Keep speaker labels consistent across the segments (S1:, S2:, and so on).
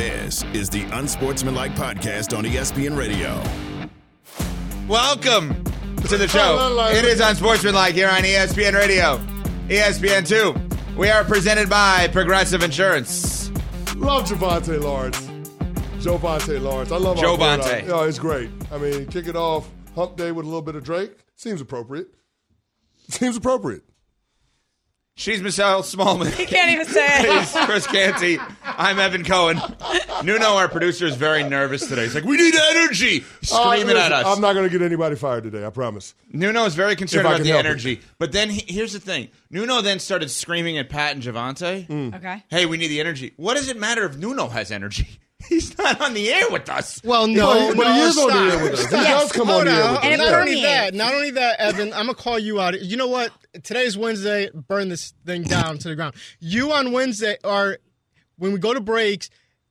S1: This is the Unsportsmanlike Podcast on ESPN Radio.
S2: Welcome to the show. It is Unsportsmanlike here on ESPN Radio, ESPN 2. We are presented by Progressive Insurance.
S3: Love Javante Lawrence. Jovante Lawrence. I love our
S2: Jovante.
S3: player. Yeah, it's great. I mean, kick it off hump day with a little bit of Drake. Seems appropriate. Seems appropriate.
S2: She's Michelle Smallmon.
S4: He can't even say it.
S2: He's Chris Canty. I'm Evan Cohen. Nuno, our producer, is very nervous today. He's like, "We need energy!" Screaming
S3: Uh,
S2: at us.
S3: I'm not going to get anybody fired today. I promise.
S2: Nuno is very concerned
S3: If I
S2: about
S3: can
S2: the
S3: help it.
S2: energy. But then he, here's the thing: Nuno then started screaming at Pat and Javante.
S3: Mm.
S4: Okay.
S2: Hey, we need the energy. What does it matter if Nuno has energy? He's not on the air with us.
S5: Well, no,
S3: But he- but he
S5: no,
S3: is on the air with us. He
S5: Stop.
S3: does come
S5: Hold
S3: on the air with us.
S5: And
S4: And it
S5: not only that, not only that, Evan, I'm gonna call you out. You know what? Today's Wednesday. Burn this thing down to the ground. You on Wednesday are when we go to breaks.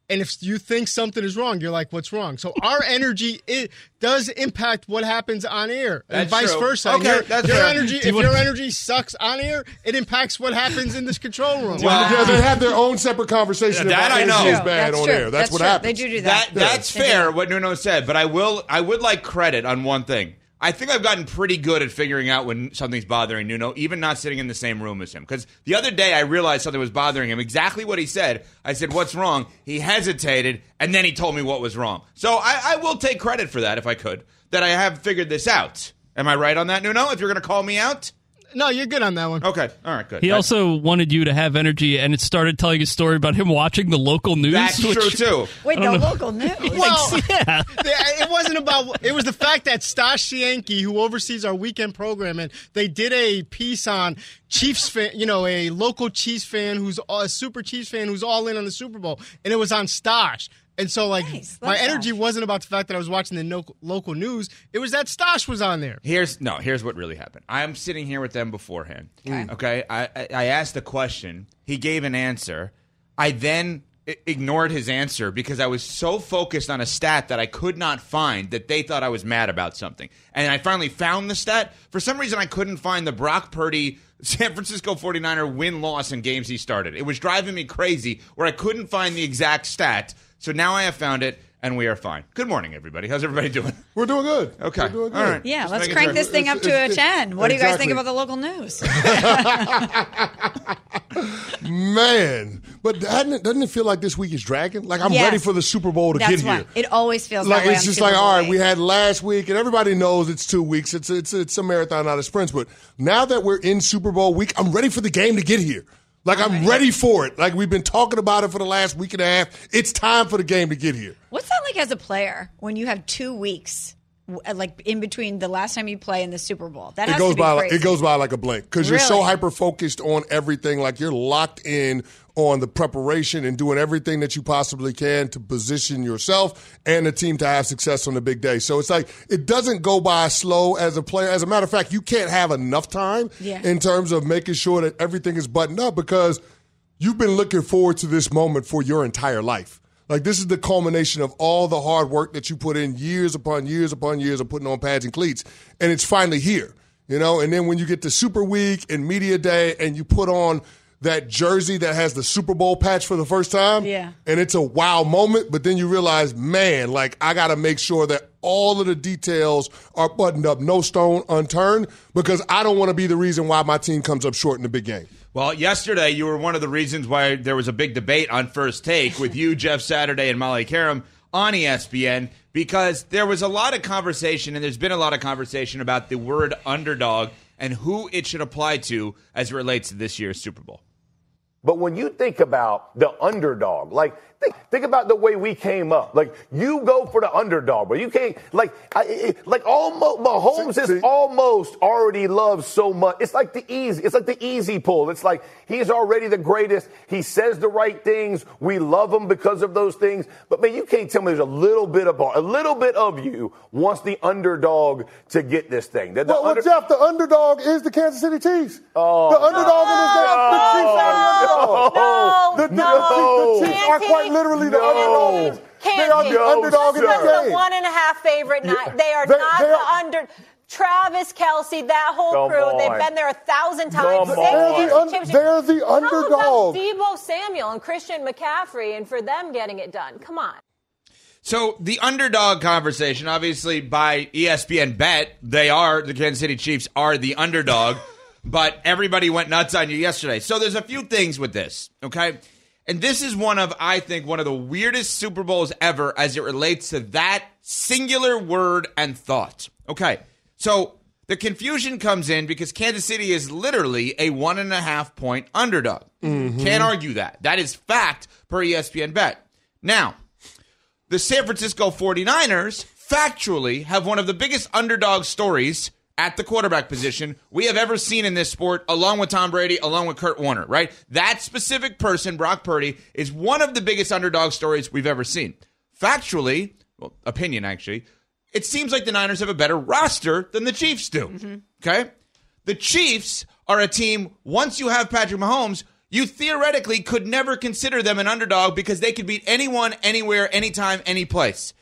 S5: And if you think something is wrong, you're like, "What's wrong?" So our energy it does impact what happens on air, and vice
S2: true.
S5: versa.
S2: Okay,
S5: your,
S2: that's
S5: your
S2: fair.
S5: energy, if
S6: wanna-
S5: your energy sucks on air, it impacts what happens in this control room.
S3: Well, Yeah, they have their own separate conversation
S2: Yeah, that
S3: about
S2: I know.
S3: is bad
S4: That's
S3: on
S4: true.
S3: air. That's,
S4: That's
S3: what
S4: true.
S3: happens.
S4: They do do
S2: That
S4: that.
S2: that's
S4: They
S2: fair what Nuno said, but I will I would like credit on one thing. I think I've gotten pretty good at figuring out when something's bothering Nuno, even not sitting in the same room as him. Because the other day I realized something was bothering him. Exactly what he said. I said, "What's wrong?" He hesitated, and then he told me what was wrong. So I, I will take credit for that if I could. That I have figured this out. Am I right on that, Nuno? If you're going to call me out,
S5: No, you're good on that one.
S2: okay, all right, good.
S6: He
S2: That's-
S6: also wanted you to have energy, and it started telling a story about him watching the local news.
S2: that's
S6: which-
S2: true too.
S4: Wait, the
S6: know.
S4: local news.
S5: Well,
S6: Yeah.
S5: It wasn't about. It was the fact that Stash Yankee, who oversees our weekend programming, they did a piece on Chiefs fan. You know, a local Chiefs fan who's a super Chiefs fan who's all in on the Super Bowl, and it was on Stash. And so, like,
S4: Nice.
S5: my
S4: Love
S5: energy
S4: Stash.
S5: wasn't about the fact that I was watching the no- local news. It was that Stash was on there.
S2: Here's no. Here's what really happened. I'm sitting here with them beforehand. Mm. Okay. I, I I asked a question. He gave an answer. I then i- ignored his answer because I was so focused on a stat that I could not find that they thought I was mad about something. And I finally found the stat. For some reason, I couldn't find the Brock Purdy San Francisco 49er win loss in games he started. It was driving me crazy where I couldn't find the exact stat. So now I have found it. And we are fine. Good morning, everybody. How's everybody doing?
S3: We're doing good.
S2: Okay.
S3: We're doing good.
S2: right.
S4: yeah,
S2: Just
S4: let's crank
S2: sure.
S4: this thing up to
S3: It's-
S4: a 10. What do you guys think about the local news?
S3: Man, but doesn't it, doesn't it feel like this week is dragging? Like I'm
S4: Yes.
S3: ready for the Super Bowl to
S4: That's
S3: get
S4: why.
S3: here.
S4: It always feels
S3: like
S4: that way
S3: it's just like all right,
S4: week.
S3: we had last week, and everybody knows it's two weeks. It's it's it's a marathon, not a sprint. But now that we're in Super Bowl week, I'm ready for the game to get here. Like I'm ready for it. Like we've been talking about it for the last week and a half. It's time for the game to get here.
S4: What's that like as a player when you have two weeks, uh, like in between the last time you play and the Super Bowl? That
S3: It
S4: has
S3: goes
S4: to be
S3: by
S4: crazy.
S3: it goes by like a blink because you're so hyper focused on everything. Like you're locked in on the preparation and doing everything that you possibly can to position yourself and the team to have success on the big day. So it's like it doesn't go by slow as a player. As a matter of fact, you can't have enough time
S4: Yeah.
S3: in terms of making sure that everything is buttoned up because you've been looking forward to this moment for your entire life. Like this is the culmination of all the hard work that you put in years upon years upon years of putting on pads and cleats, and it's finally here. You know, and then when you get to Super Week and Media Day, and you put on that jersey that has the Super Bowl patch for the first time,
S4: Yeah.
S3: and it's a wow moment. But then you realize, man, like I got to make sure that all of the details are buttoned up, no stone unturned, because I don't want to be the reason why my team comes up short in the big game.
S2: Well, yesterday you were one of the reasons why there was a big debate on First Take with you, Jeff Saturday, and Molly Qerim on ESPN because there was a lot of conversation, and there's been a lot of conversation about the word underdog and who it should apply to as it relates to this year's Super Bowl.
S7: But when you think about the underdog, like think, think about the way we came up. Like you go for the underdog, but you can't like I, it, like almost Mahomes
S3: See- see-
S7: is almost already loved so much. It's like the easy. It's like the easy pull. It's like he's already the greatest. He says the right things. We love him because of those things. But man, you can't tell me there's a little bit of a little bit of you wants the underdog to get this thing. That the
S3: Well, well, Jeff, the underdog is the Kansas City Chiefs.
S7: Oh,
S3: the underdog in this game, the Chiefs are the underdog.
S8: No,
S3: The, the-
S8: no.
S3: the Chiefs are quite literally the
S7: No.
S3: underdogs. They are the
S7: No,
S3: underdog in
S7: sir.
S3: this
S8: Because
S3: game.
S8: one and a half favorite. Not, they are
S3: They-
S8: not
S3: they
S8: the
S3: are-
S8: under. Travis Kelce, that whole
S7: Come
S8: crew,
S7: on.
S8: they've been there a thousand times.
S7: Come
S8: Six
S7: on.
S8: years
S3: They're the un- they're the
S8: Tell them
S3: underdog.
S8: about Deebo Samuel and Christian McCaffrey, and for them getting it done. Come on.
S2: So the underdog conversation, obviously by ESPN Bet, they are the Kansas City Chiefs are the underdog, but everybody went nuts on you yesterday. So there's a few things with this, okay? And this is one of I think one of the weirdest Super Bowls ever as it relates to that singular word and thought. Okay, so the confusion comes in because Kansas City is literally a one and a half point underdog. Mm-hmm. Can't argue that. That is fact per ESPN Bet. Now, the San Francisco 49ers factually have one of the biggest underdog stories at the quarterback position we have ever seen in this sport, along with Tom Brady, along with Kurt Warner, right? That specific person, Brock Purdy, is one of the biggest underdog stories we've ever seen. Factually, well, opinion actually, it seems like the Niners have a better roster than the Chiefs do. Mm-hmm. Okay? The Chiefs are a team, once you have Patrick Mahomes, you theoretically could never consider them an underdog because they could beat anyone, anywhere, anytime, any place.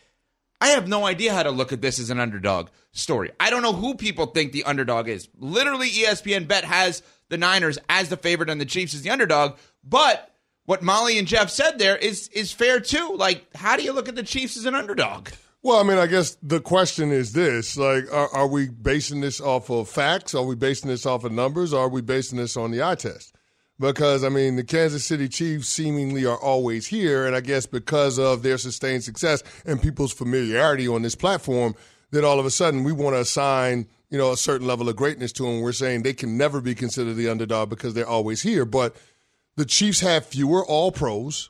S2: I have no idea how to look at this as an underdog story. I don't know who people think the underdog is. Literally, ESPN Bet has the Niners as the favorite and the Chiefs as the underdog. But what Molly and Jeff said there is is fair too. Like, how do you look at the Chiefs as an underdog?
S3: Well, I mean, I guess the question is this: like, are, are we basing this off of facts? Are we basing this off of numbers? Or are we basing this on the eye test? Because I mean, the Kansas City Chiefs seemingly are always here, and I guess because of their sustained success and people's familiarity on this platform, that all of a sudden we want to assign you know a certain level of greatness to them. We're saying they can never be considered the underdog because they're always here, but the Chiefs have fewer All Pros.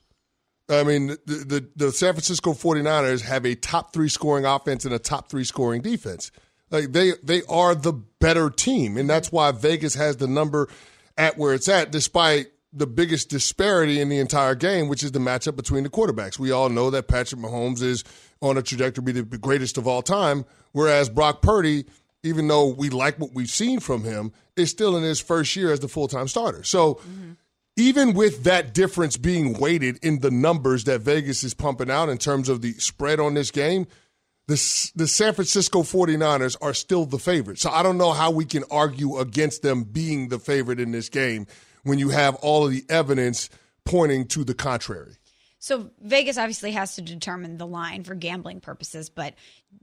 S3: I mean, the, the, the San Francisco 49ers have a top three scoring offense and a top three scoring defense. Like they they are the better team, and that's why Vegas has the number at where it's at, despite the biggest disparity in the entire game, which is the matchup between the quarterbacks. We all know that Patrick Mahomes is on a trajectory to be the greatest of all time, whereas Brock Purdy, even though we like what we've seen from him, is still in his first year as the full time starter. So mm-hmm. even with that difference being weighted in the numbers that Vegas is pumping out in terms of the spread on this game, the, the San Francisco 49ers are still the favorite. So I don't know how we can argue against them being the favorite in this game when you have all of the evidence pointing to the contrary.
S4: So Vegas obviously has to determine the line for gambling purposes, but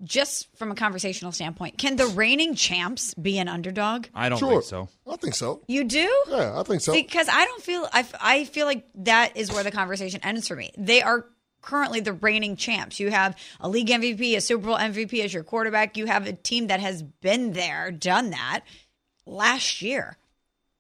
S4: just from a conversational standpoint, can the reigning champs be an underdog?
S2: I don't
S3: Sure.
S2: think so.
S3: I think so.
S4: You do?
S3: Yeah, I think so.
S4: Because I don't feel I, f- I feel like that is where the conversation ends for me. They are currently the reigning champs. You have a league MVP, a Super Bowl MVP as your quarterback. You have a team that has been there, done that last year.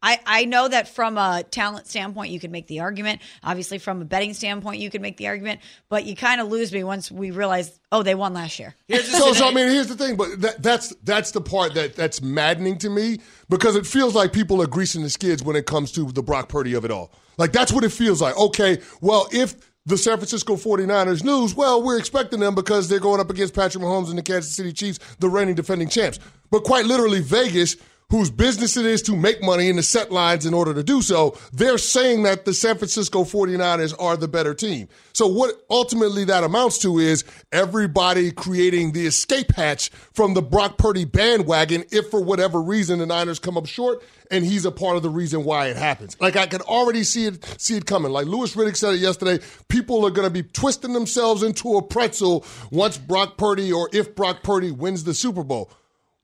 S4: I, I know that from a talent standpoint, you could make the argument. Obviously, from a betting standpoint, you could make the argument. But you kind of lose me once we realize, oh, they won last year.
S3: So, so I mean, here's the thing, but that, that's that's the part that that's maddening to me because it feels like people are greasing the skids when it comes to the Brock Purdy of it all. Like that's what it feels like. Okay, well, if the San Francisco 49ers news, well, we're expecting them because they're going up against Patrick Mahomes and the Kansas City Chiefs, the reigning defending champs. But quite literally, Vegas whose business it is to make money in the set lines in order to do so, they're saying that the San Francisco 49ers are the better team. So what ultimately that amounts to is everybody creating the escape hatch from the Brock Purdy bandwagon if for whatever reason the Niners come up short and he's a part of the reason why it happens. Like I can already see it see it coming. Like Louis Riddick said it yesterday, people are going to be twisting themselves into a pretzel once Brock Purdy or if Brock Purdy wins the Super Bowl.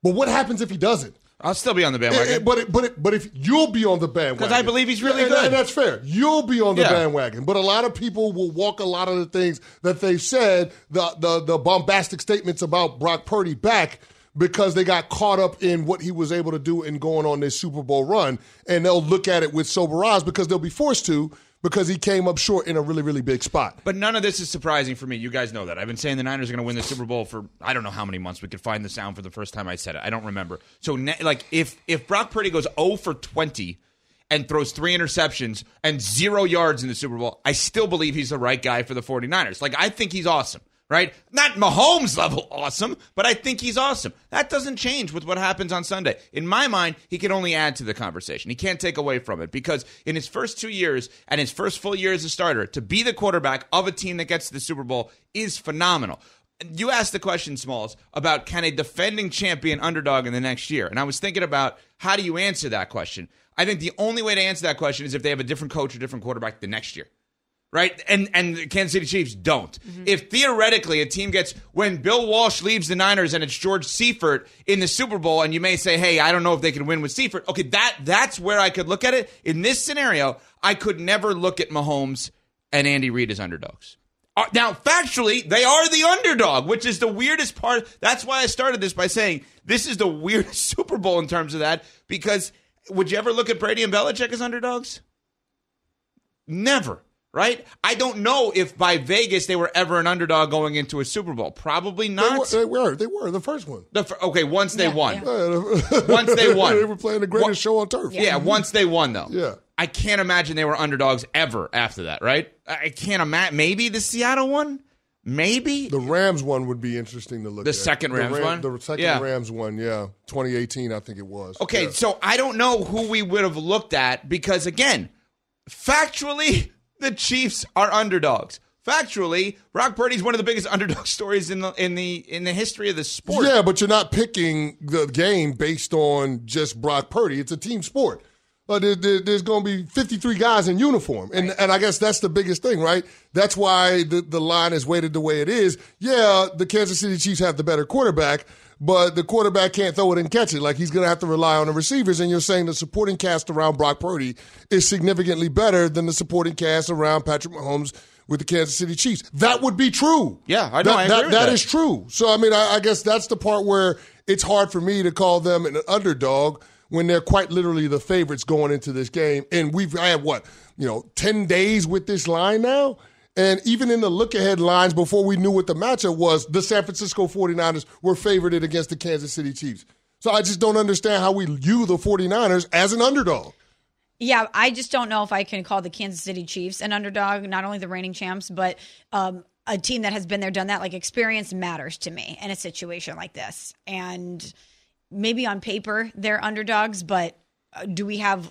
S3: But what happens if he doesn't?
S2: I'll still be on the
S3: Eh, eh,
S2: bandwagon.
S3: but it, but it, but if you'll be on the bandwagon,
S2: 'Cause I believe he's really good.
S3: and that's fair. You'll be on the
S2: Yeah.
S3: bandwagon, but a lot of people will walk a lot of the things that they've said, the the the bombastic statements about Brock Purdy back because they got caught up in what he was able to do in going on this Super Bowl run, and they'll look at it with sober eyes because they'll be forced to because he came up short in a really, really big spot.
S2: But none of this is surprising for me. You guys know that. I've been saying the Niners are going to win the Super Bowl for I don't know how many months. We could find the sound for the first time I said it. I don't remember. So like if if Brock Purdy goes 0 for 20 and throws three interceptions and 0 yards in the Super Bowl, I still believe he's the right guy for the 49ers. Like I think he's awesome. Right? Not Mahomes level awesome, but I think he's awesome. That doesn't change with what happens on Sunday. In my mind, he can only add to the conversation. He can't take away from it because in his first two years and his first full year as a starter, to be the quarterback of a team that gets to the Super Bowl is phenomenal. You asked the question, Smalls, about can a defending champion underdog in the next year? And I was thinking about how do you answer that question? I think the only way to answer that question is if they have a different coach or different quarterback the next year right? And and the Kansas City Chiefs don't. If theoretically a team gets when Bill Walsh leaves the Niners and it's George Seifert in the Super Bowl, and you may say, "Hey, I don't know if they can win with Seifert." Okay, that that's where I could look at it. In this scenario, I could never look at Mahomes and Andy Reid as underdogs. Uh, Now, factually, they are the underdog, which is the weirdest part. That's why I started this by saying this is the weirdest Super Bowl in terms of that. Because would you ever look at Brady and Belichick as underdogs? Never, right? I don't know if by Vegas they were ever an underdog going into a Super Bowl. Probably
S3: They
S2: not.
S3: were, they were. They were the first one.
S2: The fir- okay, once they
S4: Yeah,
S2: won.
S4: yeah.
S2: Once they won.
S3: they were playing the greatest
S2: What-
S3: show on turf.
S2: Yeah, once they won though.
S3: Yeah.
S2: I can't imagine they were underdogs ever after that, right? I I can't imagine. Maybe the Seattle one. Maybe
S3: The Rams one would be interesting to look
S2: The
S3: at.
S2: second Rams
S3: Ram-
S2: one?
S3: The second
S2: Yeah.
S3: Rams one, yeah. 2018, I think it was.
S2: Okay,
S3: Yeah.
S2: so I don't know who we would have looked at because again, factually, the Chiefs are underdogs. Factually, Brock Purdy's one of the biggest underdog stories in the in the in the history of the sport.
S3: Yeah, but you're not picking the game based on just Brock Purdy. It's a team sport. Uh, there, there- there's going to be 53 guys in uniform, and and I guess that's the biggest thing, right? That's why the the line is weighted the way it is. Yeah, the Kansas City Chiefs have the better quarterback, but the quarterback can't throw it and catch it. Like he's going to have to rely on the receivers. And you're saying the supporting cast around Brock Purdy is significantly better than the supporting cast around Patrick Mahomes with the Kansas City Chiefs. That would be true.
S2: Yeah, I know,
S3: That,
S2: I agree
S3: that- that
S2: that.
S3: is true. So I mean, I, I guess that's the part where it's hard for me to call them an underdog when they're quite literally the favorites going into this game. And we've had what you know, ten days with this line now. And even in the look ahead lines before we knew what the matchup was, the San Francisco 49ers were favored against the Kansas City Chiefs. So I just don't understand how we view the 49ers as an underdog.
S4: Yeah, I just don't know if I can call the Kansas City Chiefs an underdog, not only the reigning champs, but um, a team that has been there, done that. Like experience matters to me in a situation like this. And maybe on paper they're underdogs, but uh, do we have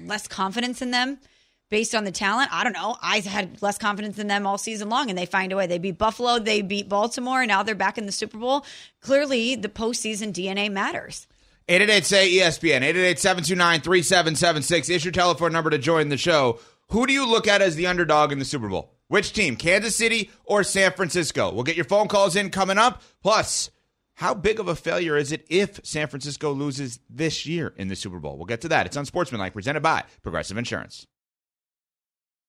S4: less confidence in them based on the talent? I don't know. I had less confidence in them all season long, and they find a way. They beat Buffalo, they beat Baltimore, and now they're back in the Super Bowl. Clearly, the postseason DNA matters.
S2: 888 say ESPN, 888 729 3776 is your telephone number to join the show. Who do you look at as the underdog in the Super Bowl? Which team, Kansas City or San Francisco? We'll get your phone calls in coming up. Plus, how big of a failure is it if San Francisco loses this year in the Super Bowl? We'll get to that. It's Unsportsmanlike, presented by Progressive Insurance.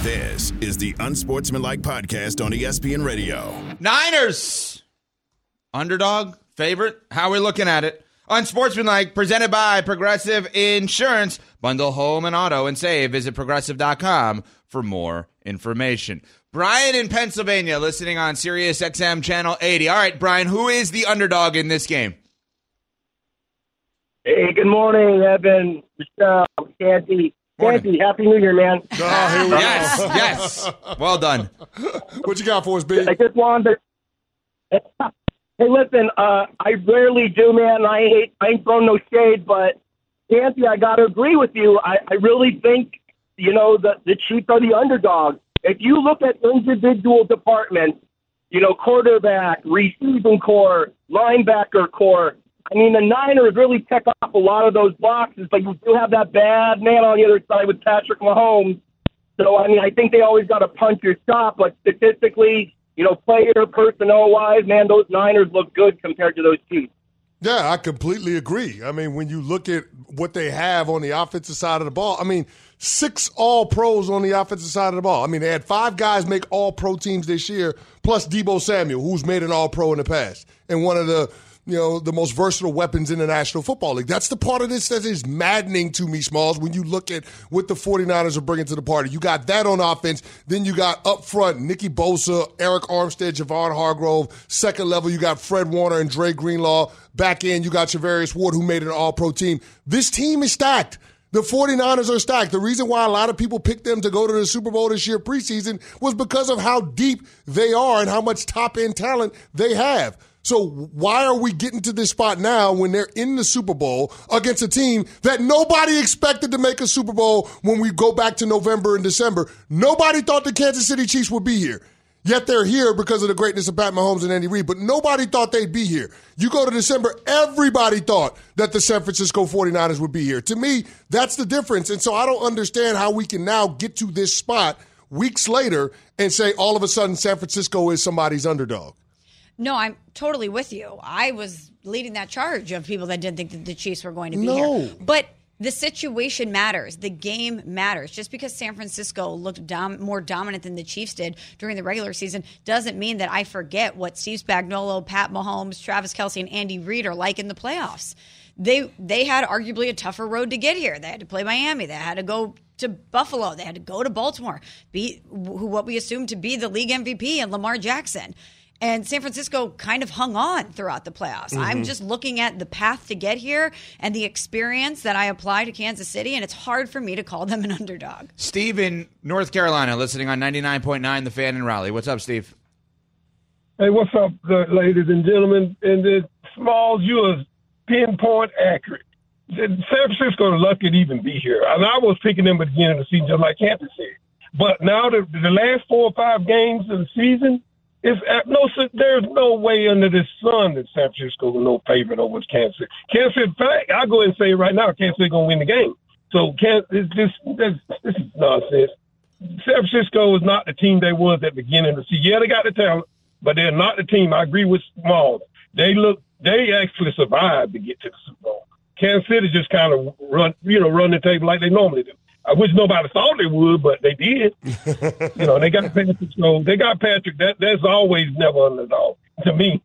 S1: This is the Unsportsmanlike Podcast on ESPN Radio.
S2: Niners Underdog? Favorite? How are we looking at it? Unsportsmanlike, presented by Progressive Insurance. Bundle home and auto and save. Visit progressive.com for more information. Brian in Pennsylvania, listening on Sirius XM Channel 80. All right, Brian, who is the underdog in this game?
S9: Hey, good morning, Evan, Michelle, Canty. Canty, Happy New Year, man.
S3: Oh, here we go.
S2: Yes, yes. Well done.
S3: What you got for us, B?
S9: I just wanted to. Hey, listen, uh, I rarely do, man. I hate, I ain't throwing no shade, but Canty, I got to agree with you. I, I really think, you know, the, the Chiefs are the underdog. If you look at individual departments, you know, quarterback, receiving core, linebacker core, I mean, the Niners really check off a lot of those boxes, but you do have that bad man on the other side with Patrick Mahomes. So, I mean, I think they always got to punch your shot, but statistically, you know, player personnel wise, man, those Niners look good compared to those Chiefs.
S3: Yeah, I completely agree. I mean, when you look at what they have on the offensive side of the ball, I mean, six all pros on the offensive side of the ball. I mean, they had five guys make all pro teams this year, plus Deebo Samuel, who's made an all pro in the past, and one of the you know, the most versatile weapons in the National Football League. That's the part of this that is maddening to me, Smalls, when you look at what the 49ers are bringing to the party. You got that on offense. Then you got up front Nicky Bosa, Arik Armstead, Javon Hargrave. Second level, you got Fred Warner and Dre Greenlaw. Back end, you got Charvarius Ward, who made an all pro team. This team is stacked. The 49ers are stacked. The reason why a lot of people picked them to go to the Super Bowl this year preseason was because of how deep they are and how much top end talent they have. So why are we getting to this spot now when they're in the Super Bowl against a team that nobody expected to make a Super Bowl when we go back to November and December? Nobody thought the Kansas City Chiefs would be here. Yet they're here because of the greatness of Pat Mahomes and Andy Reid, but nobody thought they'd be here. You go to December, everybody thought that the San Francisco 49ers would be here. To me, that's the difference. And so I don't understand how we can now get to this spot weeks later and say all of a sudden San Francisco is somebody's underdog.
S4: No, I'm totally with you. I was leading that charge of people that didn't think that the Chiefs were going to be
S3: No.
S4: here. But the situation matters. The game matters. Just because San Francisco looked dom- more dominant than the Chiefs did during the regular season doesn't mean that I forget what Steve Spagnuolo, Pat Mahomes, Travis Kelce, and Andy Reid are like in the playoffs. They they had arguably a tougher road to get here. They had to play Miami. They had to go to Buffalo. They had to go to Baltimore. Beat who what we assumed to be the league MVP and Lamar Jackson. And San Francisco kind of hung on throughout the playoffs. I'm
S2: Mhm.
S4: just looking at the path to get here and the experience that I apply to Kansas City, and it's hard for me to call them an underdog.
S2: Steve in North Carolina, listening on 99.9 The Fan in Raleigh. What's up, Steve?
S10: Hey, what's up, uh, ladies and gentlemen? And the Smalls, you are pinpoint accurate. San Francisco is lucky to even be here. And I was picking them at the beginning of the season, just like Kansas said. But now the, the last four or five games of the season, it's uh, no. There's no way under the sun that San Francisco is no favorite over Kansas. City. Kansas, in fact, I'll go and say right now, Kansas City to win the game. So Kansas, it's just this, this is nonsense. San Francisco is not the team they was at the beginning of the season. Yeah, they got the talent, but they're not the team. I agree with Smalls. They look, they actually survived to get to the Super Bowl. Kansas City just kind of run, you know, run the table like they normally do. I wish nobody thought they would, but they did. you know, they got Patrick. So they got Patrick. That that's always never underdog to me.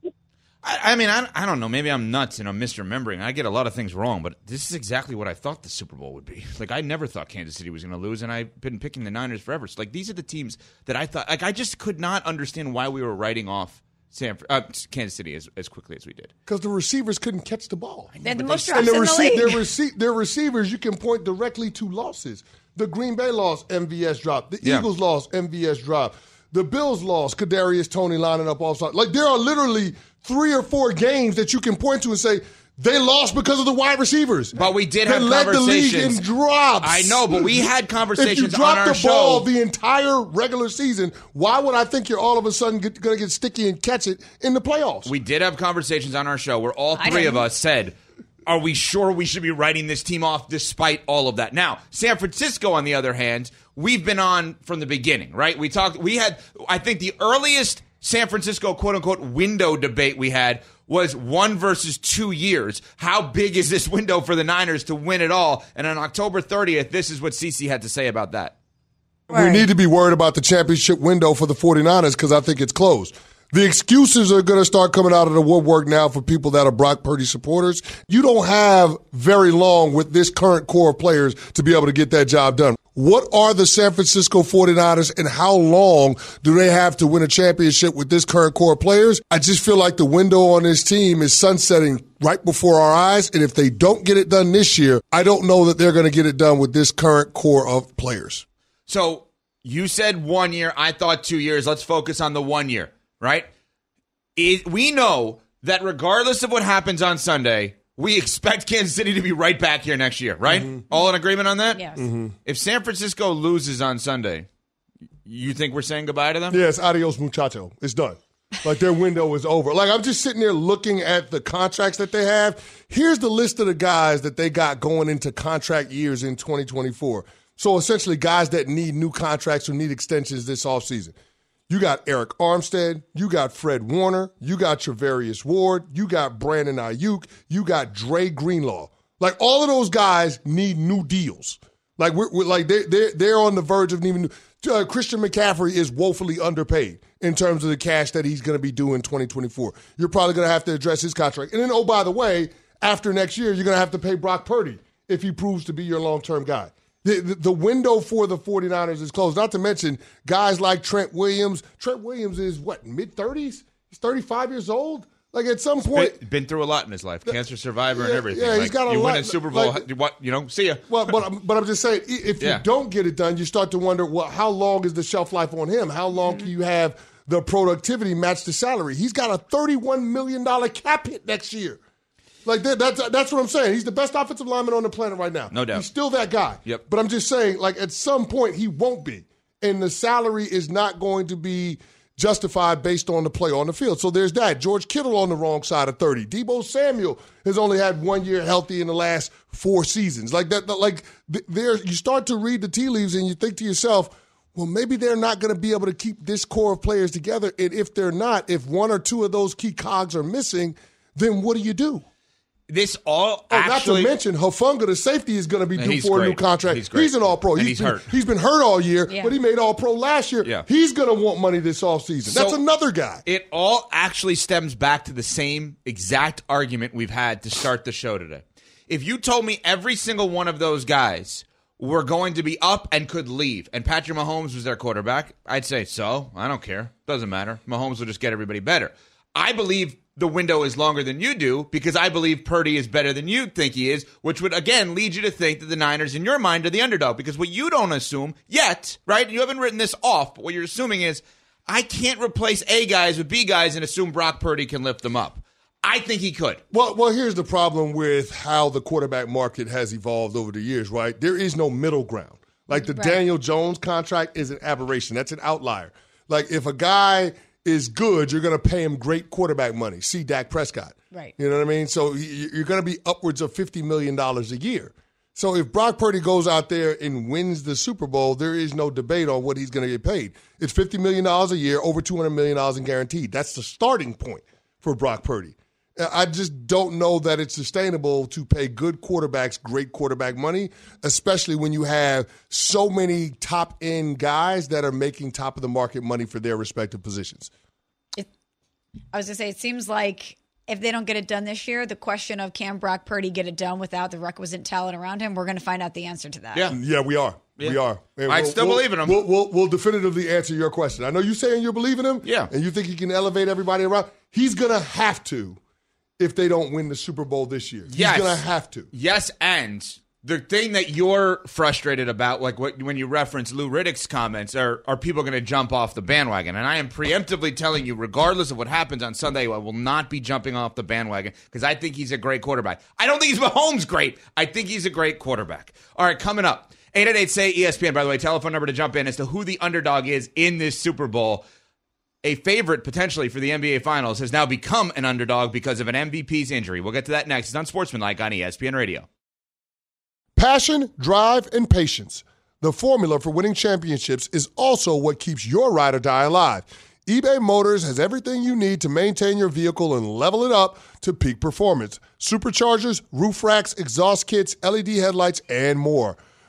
S2: I, I mean, I, I don't know. Maybe I'm nuts and I'm misremembering. I get a lot of things wrong, but this is exactly what I thought the Super Bowl would be. Like, I never thought Kansas City was going to lose, and I've been picking the Niners forever. So, like, these are the teams that I thought. Like, I just could not understand why we were writing off San, uh, Kansas City as, as quickly as we did.
S3: Because the receivers couldn't catch the ball.
S4: They had the most
S3: And the
S4: in the
S3: rece-
S4: league.
S3: their, rece- their receivers, you can point directly to losses. The Green Bay lost, MVS drop. The
S2: Yeah.
S3: Eagles lost, MVS drop. The Bills lost, Kadarius Toney lining up offside. Like there are literally three or four games that you can point to and say they lost because of the wide receivers.
S2: But we did
S3: they
S2: have
S3: led the league in drops.
S2: I know, but we had conversations.
S3: if you
S2: conversations
S3: drop
S2: on our
S3: the ball
S2: show.
S3: the entire regular season, why would I think you're all of a sudden going to get sticky and catch it in the playoffs?
S2: We did have conversations on our show where all three of us said, Are we sure we should be writing this team off despite all of that? Now, San Francisco, on the other hand, we've been on from the beginning, right? We talked, we had, I think the earliest San Francisco quote unquote window debate we had was one versus two years. How big is this window for the Niners to win it all? And on October 30th, this is what CC had to say about that.
S3: We need to be worried about the championship window for the 49ers because I think it's closed. The excuses are going to start coming out of the woodwork now for people that are Brock Purdy supporters. You don't have very long with this current core of players to be able to get that job done. What are the San Francisco 49ers and how long do they have to win a championship with this current core of players? I just feel like the window on this team is sunsetting right before our eyes. And if they don't get it done this year, I don't know that they're going to get it done with this current core of players.
S2: So you said one year. I thought two years. Let's focus on the one year, right? It, we know that regardless of what happens on Sunday, we expect Kansas City to be right back here next year, right?
S3: Mm-hmm.
S2: All in agreement on that?
S4: Yes.
S2: If San Francisco loses on Sunday, you think we're saying goodbye to them?
S3: Yes, adios, muchacho. It's done. Like their window is over. Like I'm just sitting there looking at the contracts that they have. Here's the list of the guys that they got going into contract years in 2024. So essentially, guys that need new contracts or need extensions this offseason. You got Arik Armstead, you got Fred Warner, you got Charvarius Ward, you got Brandon Aiyuk, you got Dre Greenlaw. Like all of those guys need new deals. Like we're, we're like they they they're on the verge of needing. Uh, Christian McCaffrey is woefully underpaid in terms of the cash that he's going to be due in 2024. You're probably going to have to address his contract. And then oh by the way, after next year, you're going to have to pay Brock Purdy if he proves to be your long term guy. The, the, window for the 49ers is closed. Not to mention guys like Trent Williams. Trent Williams is what, mid 30s? He's 35 years old. Like at some point,
S2: Been, been through a lot in his life, cancer survivor and everything.
S3: yeah, he's
S2: Like,
S3: got a
S2: you
S3: lot-
S2: win a Super Bowl,
S3: like-
S2: what you know? See ya.
S3: Well, but I'm, but I'm just saying, if
S2: Yeah.
S3: you don't get it done, you start to wonder, well, how long is the shelf life on him? How long mm-hmm. can you have the productivity match the salary? He's got a 31 million dollar cap hit next year. Like that, that's that's what I'm saying. He's the best offensive lineman on the planet right now.
S2: No doubt.
S3: He's still that guy.
S2: Yep.
S3: But I'm just saying, like at some point, he won't be, and the salary is not going to be justified based on the play on the field. So there's that. George Kittle on the wrong side of 30. Deebo Samuel has only had one year healthy in the last four seasons. Like that, like there, you start to read the tea leaves and you think to yourself, well, maybe they're not going to be able to keep this core of players together. And if they're not, if one or two of those key cogs are missing, then what do you do?
S2: This all
S3: Oh,
S2: actually.
S3: not to mention Hufanga, the safety is going to be due
S2: he's
S3: for a new contract.
S2: He's great.
S3: an all pro.
S2: And he's
S3: been,
S2: hurt.
S3: He's been hurt all year,
S4: Yeah.
S3: but he made all pro last year.
S2: Yeah.
S3: He's going to want money this offseason. That's another guy.
S2: It all actually stems back to the same exact argument we've had to start the show today. If you told me every single one of those guys were going to be up and could leave, and Patrick Mahomes was their quarterback, I'd say so. I don't care. Doesn't matter. Mahomes will just get everybody better. I believe the window is longer than you do because I believe Purdy is better than you think he is, which would again lead you to think that the Niners, in your mind, are the underdog. Because what you don't assume yet, right? You haven't written this off, but what you're assuming is I can't replace A guys with B guys and assume Brock Purdy can lift them up. I think he could.
S3: Well, well, here's the problem with how the quarterback market has evolved over the years, right? There is no middle ground. Like the
S4: Right.
S3: Daniel Jones contract is an aberration. That's an outlier. Like if a guy is good, you're going to pay him great quarterback money. See Dak Prescott.
S4: Right.
S3: You know what I mean? So you're going to be upwards of $50 million a year. So if Brock Purdy goes out there and wins the Super Bowl, there is no debate on what he's going to get paid. It's $50 million a year, over $200 million in guaranteed. That's the starting point for Brock Purdy. I just don't know that it's sustainable to pay good quarterbacks great quarterback money, especially when you have so many top end guys that are making top of the market money for their respective positions.
S4: I was gonna say, it seems like if they don't get it done this year, the question of can Brock Purdy get it done without the requisite talent around him, we're gonna find out the answer to that.
S2: Yeah.
S3: Mm, yeah, we are. We
S2: Yeah.
S3: are. And
S2: I still believe in him.
S3: We'll, we'll, we'll definitively answer your question. I know you're saying you're believing him.
S2: Yeah.
S3: And you think he can elevate everybody around. He's going to have to if they don't win the Super Bowl this year. He's
S2: Yes.
S3: going to have to.
S2: Yes, and the thing that you're frustrated about, like what, when you reference Lou Riddick's comments, are are people going to jump off the bandwagon? And I am preemptively telling you, regardless of what happens on Sunday, I will not be jumping off the bandwagon because I think he's a great quarterback. I don't think he's Mahomes great. I think he's a great quarterback. All right, coming up. 888 say ESPN, by the way, telephone number to jump in as to who the underdog is in this Super Bowl. A favorite potentially for the NBA Finals has now become an underdog because of an MVP's injury. We'll get to that next. It's Unsportsmanlike on ESPN Radio.
S3: Passion, drive, and patience. The formula for winning championships is also what keeps your ride or die alive. eBay Motors has everything you need to maintain your vehicle and level it up to peak performance. Superchargers, roof racks, exhaust kits, LED headlights, and more.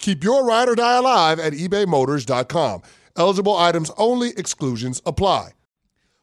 S3: Keep your ride or die alive at ebaymotors.com. Eligible items only, exclusions apply.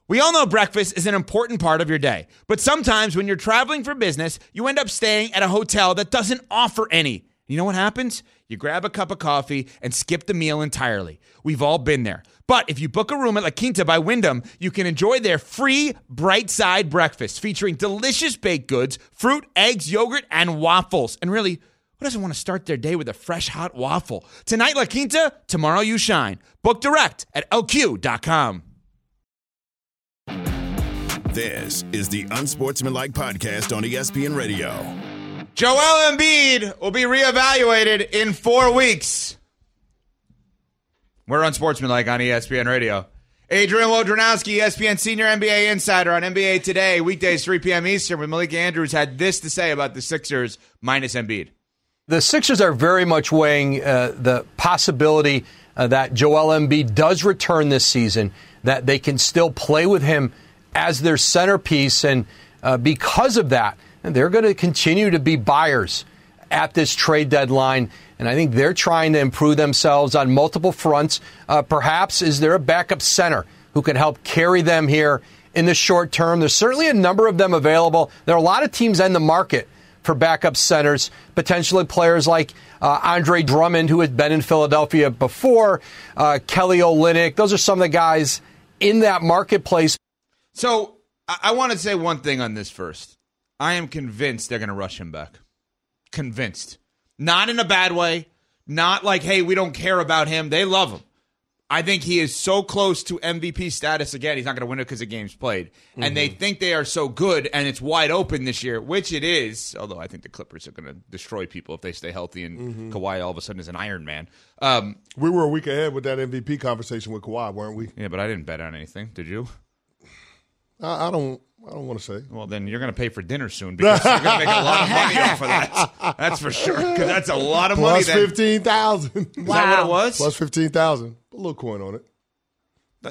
S2: We all know breakfast is an important part of your day, but sometimes when you're traveling for business, you end up staying at a hotel that doesn't offer any. You know what happens? You grab a cup of coffee and skip the meal entirely. We've all been there. But if you book a room at La Quinta by Wyndham, you can enjoy their free bright side breakfast featuring delicious baked goods, fruit, eggs, yogurt, and waffles. And really, who doesn't want to start their day with a fresh hot waffle? Tonight, La Quinta, tomorrow, you shine. Book direct at lq.com.
S1: This is the Unsportsmanlike Podcast on ESPN Radio.
S2: Joel Embiid will be reevaluated in four weeks. We're Unsportsmanlike on ESPN Radio. Adrian Wojnarowski, ESPN Senior NBA Insider on NBA Today, weekdays 3 p.m. Eastern, with Malik Andrews had this to say about the Sixers minus Embiid.
S11: The Sixers are very much weighing uh, the possibility uh, that Joel Embiid does return this season, that they can still play with him as their centerpiece. And uh, because of that, they're going to continue to be buyers at this trade deadline. And I think they're trying to improve themselves on multiple fronts. Uh, perhaps is there a backup center who can help carry them here in the short term? There's certainly a number of them available. There are a lot of teams in the market for backup centers, potentially players like uh, Andre Drummond, who had been in Philadelphia before, uh, Kelly Olynyk. Those are some of the guys in that marketplace.
S2: So I, I want to say one thing on this first. I am convinced they're going to rush him back. Convinced. Not in a bad way. Not like, hey, we don't care about him. They love him. I think he is so close to MVP status again. He's not going to win it because of games played. Mm-hmm. And they think they are so good and it's wide open this year, which it is. Although I think the Clippers are going to destroy people if they stay healthy and mm-hmm. Kawhi all of a sudden is an Iron Man. Um,
S3: we were a week ahead with that MVP conversation with Kawhi, weren't we?
S2: Yeah, but I didn't bet on anything. Did you?
S3: I, I don't. I don't want to say.
S2: Well, then you're going to pay for dinner soon because you're going to make a lot of money off of that. That's for sure. Because that's a lot of
S3: Plus
S2: money.
S3: fifteen thousand.
S2: Is that what it was?
S3: Plus fifteen thousand. A little coin on it.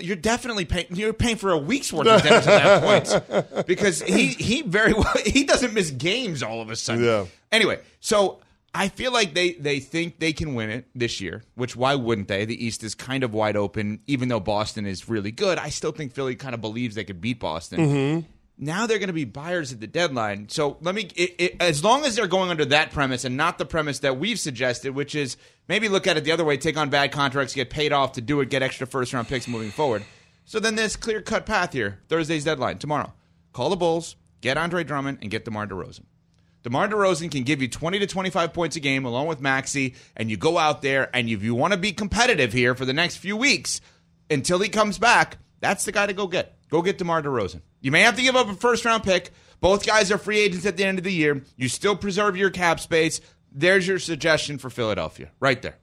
S2: You're definitely paying. You're paying for a week's worth of dinners at that point because he he very well he doesn't miss games all of a sudden.
S3: Yeah.
S2: Anyway, so I feel like they they think they can win it this year. Which why wouldn't they? The East is kind of wide open, even though Boston is really good. I still think Philly kind of believes they could beat Boston.
S3: Mm-hmm.
S2: Now they're going to be buyers at the deadline. So let me, it, it, as long as they're going under that premise and not the premise that we've suggested, which is maybe look at it the other way, take on bad contracts, get paid off to do it, get extra first round picks moving forward. So then there's clear cut path here. Thursday's deadline tomorrow. Call the Bulls, get Andre Drummond, and get DeMar DeRozan. DeMar DeRozan can give you 20 to 25 points a game along with Maxey, and you go out there and if you want to be competitive here for the next few weeks until he comes back, that's the guy to go get. Go get DeMar DeRozan. You may have to give up a first round pick. Both guys are free agents at the end of the year. You still preserve your cap space. There's your suggestion for Philadelphia, right there.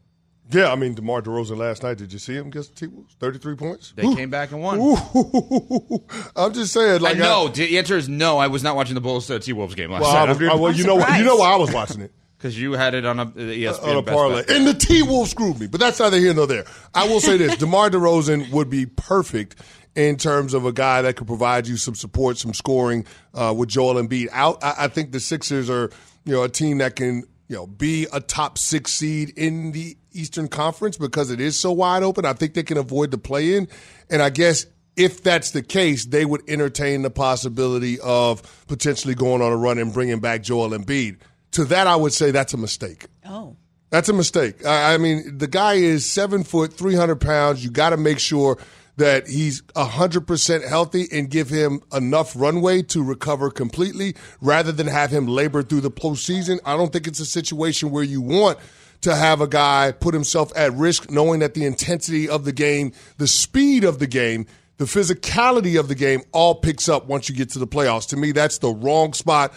S3: Yeah, I mean DeMar DeRozan last night. Did you see him against the T-Wolves? Thirty-three points.
S2: They Ooh. came back and won.
S3: Ooh. I'm just saying. Like,
S2: no, I, the answer is no. I was not watching the Bulls uh, T Wolves game last
S3: well,
S2: night.
S3: I was, I, well, you know, you know why I was watching it
S2: because you had it on a ESPN
S3: on a parlay, and the T Wolves screwed me. But that's neither here nor there. I will say this: DeMar DeRozan would be perfect in terms of a guy that could provide you some support, some scoring uh, with Joel Embiid out. I, I think the Sixers are, you know, a team that can, you know, be a top six seed in the Eastern Conference because it is so wide open. I think they can avoid the play in. And I guess if that's the case, they would entertain the possibility of potentially going on a run and bringing back Joel Embiid. To that, I would say that's a mistake.
S4: Oh.
S3: That's a mistake. I, I mean, the guy is seven foot, 300 pounds. You got to make sure that he's 100% healthy and give him enough runway to recover completely rather than have him labor through the postseason. I don't think it's a situation where you want to have a guy put himself at risk knowing that the intensity of the game, the speed of the game, the physicality of the game all picks up once you get to the playoffs. To me, that's the wrong spot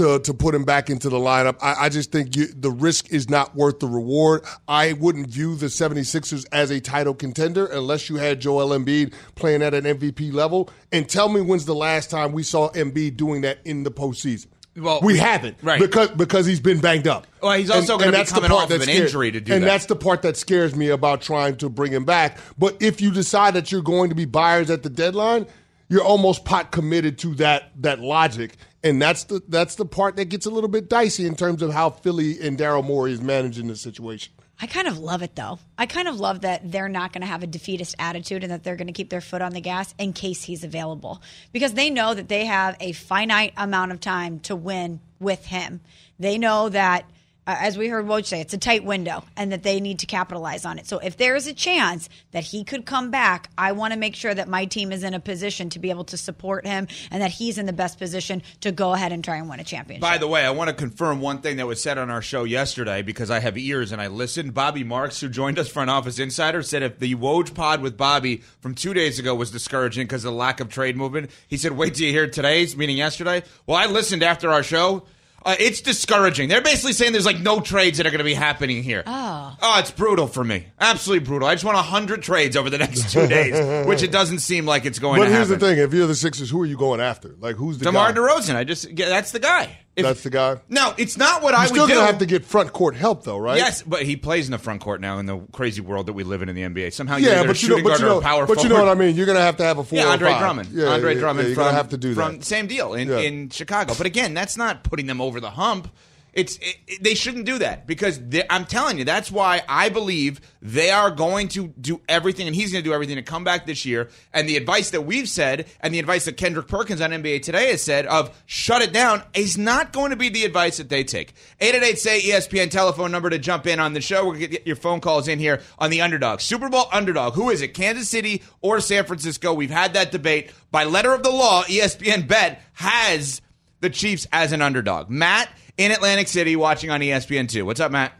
S3: to to put him back into the lineup. I, I just think you, the risk is not worth the reward. I wouldn't view the 76ers as a title contender unless you had Joel Embiid playing at an MVP level. And tell me when's the last time we saw Embiid doing that in the postseason?
S2: Well,
S3: we haven't,
S2: right.
S3: because because he's been banged up.
S2: Well, he's also gonna be coming off of an injury to do
S3: and
S2: that.
S3: And that's the part that scares me about trying to bring him back. But if you decide that you're going to be buyers at the deadline, you're almost pot committed to that that logic, and that's the that's the part that gets a little bit dicey in terms of how Philly and Daryl Morey is managing the situation.
S4: I kind of love it though. I kind of love that they're not going to have a defeatist attitude and that they're going to keep their foot on the gas in case he's available because they know that they have a finite amount of time to win with him. They know that, uh, as we heard Woj say, it's a tight window and that they need to capitalize on it. So if there is a chance that he could come back, I want to make sure that my team is in a position to be able to support him and that he's in the best position to go ahead and try and win a championship.
S2: By the way, I want to confirm one thing that was said on our show yesterday because I have ears and I listened. Bobby Marks, who joined us Front Office Insider, said if the Woj pod with Bobby from two days ago was discouraging because of the lack of trade movement, he said, wait till you hear today's, meaning yesterday. Well, I listened after our show. Uh, it's discouraging. They're basically saying there's like no trades that are going to be happening here.
S4: Oh.
S2: Oh, it's brutal for me. Absolutely brutal. I just want 100 trades over the next two days, which it doesn't seem like it's going
S3: But
S2: to
S3: here's the thing: if you're the Sixers, who are you going after? Like who's the
S2: DeMar
S3: guy?
S2: DeRozan. I just, yeah, that's the guy. If-
S3: That's the guy.
S2: No, it's not what
S3: You're
S2: I
S3: still
S2: would do.
S3: gonna have to get front court help, though, right?
S2: Yes, but he plays in the front court now in the crazy world that we live in in the NBA. Somehow, you're
S3: Yeah,
S2: either a
S3: but you know,
S2: shooting
S3: but
S2: guard
S3: you
S2: or
S3: know,
S2: a power
S3: but you know
S2: forward.
S3: what I mean. You're gonna have to have a four.
S2: Yeah,
S3: or
S2: Andre
S3: five.
S2: Drummond.
S3: Yeah,
S2: Andre
S3: yeah,
S2: Drummond
S3: yeah, you're
S2: from
S3: gonna have to do
S2: from
S3: that.
S2: same deal in,
S3: Yeah.
S2: in Chicago. But again, that's not putting them over the hump. It's it, it- they shouldn't do that because I'm telling you that's why I believe they are going to do everything and he's going to do everything to come back this year. And the advice that we've said and the advice that Kendrick Perkins on NBA Today has said of shut it down is not going to be the advice that they take. 888 say ESPN telephone number to jump in on the show. We're going to get your phone calls in here on the underdog. Super Bowl underdog. Who is it? Kansas City or San Francisco? We've had that debate. By letter of the law, ESPN bet has the Chiefs as an underdog. Matt in Atlantic City watching on E ESPN2. What's up, Matt?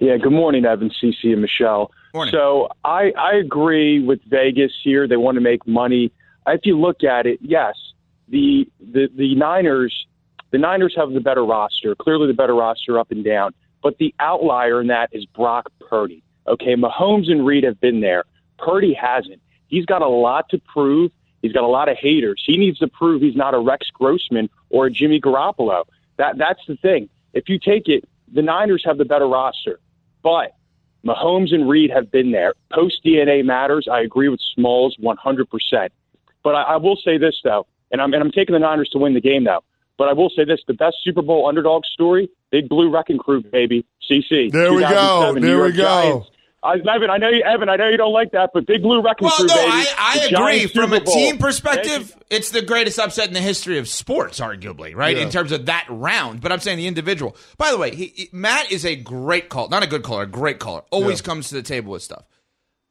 S12: Yeah, good morning, Evan, CC, and Michelle.
S2: Morning.
S12: So I, I agree with Vegas here. They want to make money. If you look at it, yes, the, the the Niners the Niners have the better roster, clearly the better roster up and down. But the outlier in that is Brock Purdy. Okay, Mahomes and Reid have been there. Purdy hasn't. He's got a lot to prove. He's got a lot of haters. He needs to prove he's not a Rex Grossman or a Jimmy Garoppolo. That that's the thing. If you take it, the Niners have the better roster, but Mahomes and Reid have been there. Post DNA matters. I agree with Smalls 100%. But I, I will say this though, and I'm and I'm taking the Niners to win the game though. But I will say this: the best Super Bowl underdog story, Big Blue Wrecking Crew, baby, CC.
S3: There we go.
S12: 2007, New
S3: There we go.
S12: Giants. I, Evan, I know you, Evan, I know you don't like that, but Big Blue Wrecking
S2: Well,
S12: Crew,
S2: no,
S12: baby.
S2: I, I agree. From a
S12: Super Bowl.
S2: team
S12: Thank
S2: perspective, it's the greatest upset in the history of sports, arguably, right?
S12: Yeah.
S2: In terms of that round. But I'm saying the individual. By the way, he, he- Matt is a great caller. Not a good caller, a great caller. Always
S3: Yeah.
S2: comes to the table with stuff.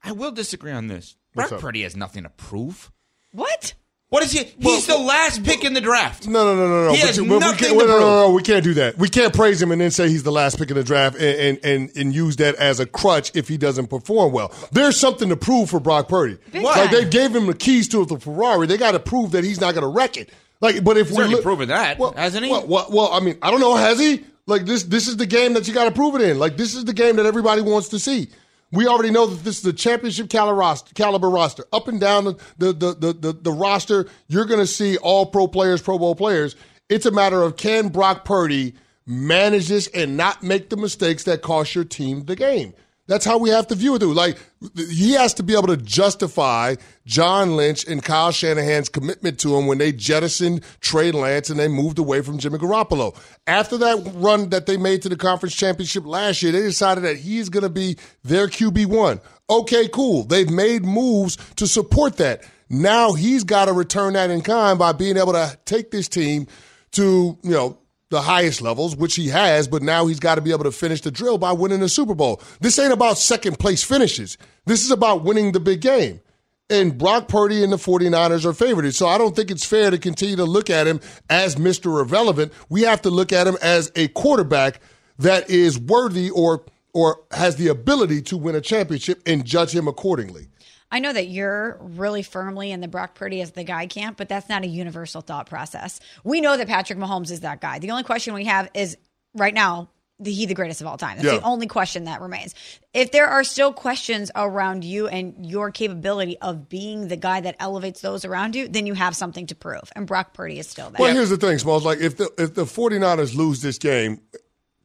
S2: I will disagree on this.
S3: What's
S2: Brock
S3: up?
S2: Purdy has nothing to prove.
S4: What?
S2: What is he? He's the last pick in the draft.
S3: No, no, no, no, no.
S2: He
S3: But
S2: has
S3: you- but we
S2: nothing
S3: can't,
S2: to
S3: wait, no, no, no, we can't do that. We can't praise him and then say he's the last pick in the draft and, and, and, and use that as a crutch if he doesn't perform well. There's something to prove for Brock Purdy.
S2: What?
S3: Like they gave him the keys to the Ferrari. They got to prove that he's not going to wreck it. Like, but if
S2: He's
S3: we
S2: already
S3: look,
S2: proven that, hasn't he?
S3: well, well, well, I mean, I don't know. Has he? Like this, this is the game that you got to prove it in. Like this is the game that everybody wants to see. We already know that this is a championship caliber roster. Up and down the the the, the, the roster, you're going to see all pro players, Pro Bowl players. It's a matter of can Brock Purdy manage this and not make the mistakes that cost your team the game. That's how we have to view it. Dude. Like he has to be able to justify John Lynch and Kyle Shanahan's commitment to him when they jettisoned Trey Lance and they moved away from Jimmy Garoppolo. After that run that they made to the conference championship last year, they decided that he's going to be their QB one. Okay, cool. They've made moves to support that. Now he's got to return that in kind by being able to take this team to you know the highest levels, which he has, but now he's got to be able to finish the drill by winning the Super Bowl. This ain't about second place finishes. This is about winning the big game. And Brock Purdy and the 49ers are favored. So I don't think it's fair to continue to look at him as Mr. Irrelevant. We have to look at him as a quarterback that is worthy or or has the ability to win a championship and judge him accordingly.
S4: I know that you're really firmly in the Brock Purdy as the guy camp, but that's not a universal thought process. We know that Patrick Mahomes is that guy. The only question we have is right now, the, he the greatest of all time? That's
S3: Yeah.
S4: the only question that remains. If there are still questions around you and your capability of being the guy that elevates those around you, then you have something to prove. And Brock Purdy is still there.
S3: Well, here's the thing, Smalls. Like, if the if the 49ers lose this game,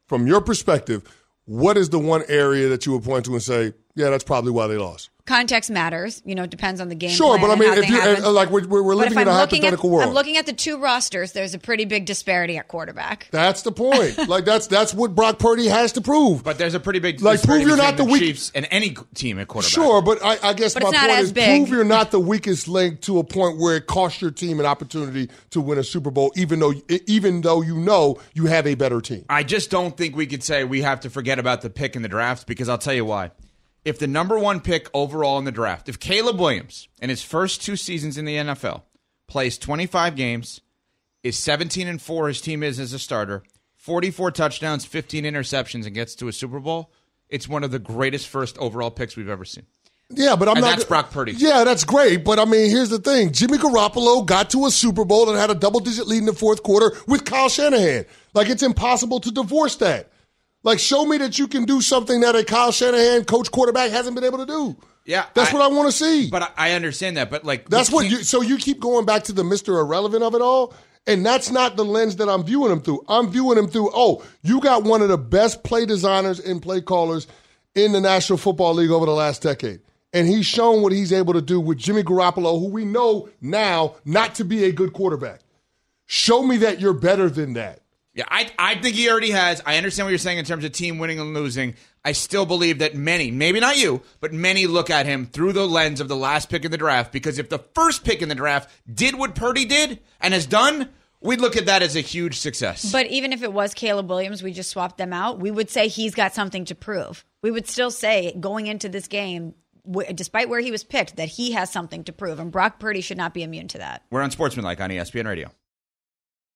S3: from your perspective, what is the one area that you would point to and say, yeah, that's probably why they lost?
S4: Context matters. You know, it depends on the game.
S3: Sure,
S4: plan
S3: but I mean, if you and, uh, like, we're, we're we're living in a
S4: I'm looking
S3: hypothetical
S4: at,
S3: world.
S4: I'm looking at the two rosters. There's a pretty big disparity at quarterback.
S3: that's the point. like that's that's what Brock Purdy has to prove.
S2: But there's a pretty big
S3: Like, prove you're not the
S2: the
S3: weak-
S2: Chiefs and any team at quarterback.
S3: Sure, but I, I guess
S4: But
S3: my point is
S4: big.
S3: prove you're not the weakest link to a point where it costs your team an opportunity to win a Super Bowl, even though even though you know you have a better team.
S2: I just don't think we could say we have to forget about the pick in the draft because I'll tell you why. If the number one pick overall in the draft, if Caleb Williams in his first two seasons in the NFL plays 25 games, is 17 and 4, his team is as a starter, 44 touchdowns, 15 interceptions, and gets to a Super Bowl, it's one of the greatest first overall picks we've ever seen.
S3: Yeah, but I'm
S2: And
S3: not.
S2: that's Brock Purdy.
S3: Yeah, that's great. But I mean, here's the thing: Jimmy Garoppolo got to a Super Bowl and had a double-digit lead in the fourth quarter with Kyle Shanahan. Like it's impossible to divorce that. Like, show me that you can do something that a Kyle Shanahan coach quarterback hasn't been able to do.
S2: Yeah,
S3: That's what I want to see.
S2: But I, I understand that. But like,
S3: That's what you. So you keep going back to the Mister Irrelevant of it all, and that's not the lens that I'm viewing him through. I'm viewing him through. Oh, you got one of the best play designers and play callers in the National Football League over the last decade, and he's shown what he's able to do with Jimmy Garoppolo, who we know now not to be a good quarterback. Show me that you're better than that.
S2: Yeah, I, I think he already has. I understand what you're saying in terms of team winning and losing. I still believe that many, maybe not you, but many look at him through the lens of the last pick in the draft because if the first pick in the draft did what Purdy did and has done, we'd look at that as a huge success.
S4: But even if it was Caleb Williams, we just swapped them out. We would say he's got something to prove. We would still say going into this game, w- despite where he was picked, that he has something to prove. And Brock Purdy should not be immune to that.
S2: We're on Sportsmanlike on ESPN Radio.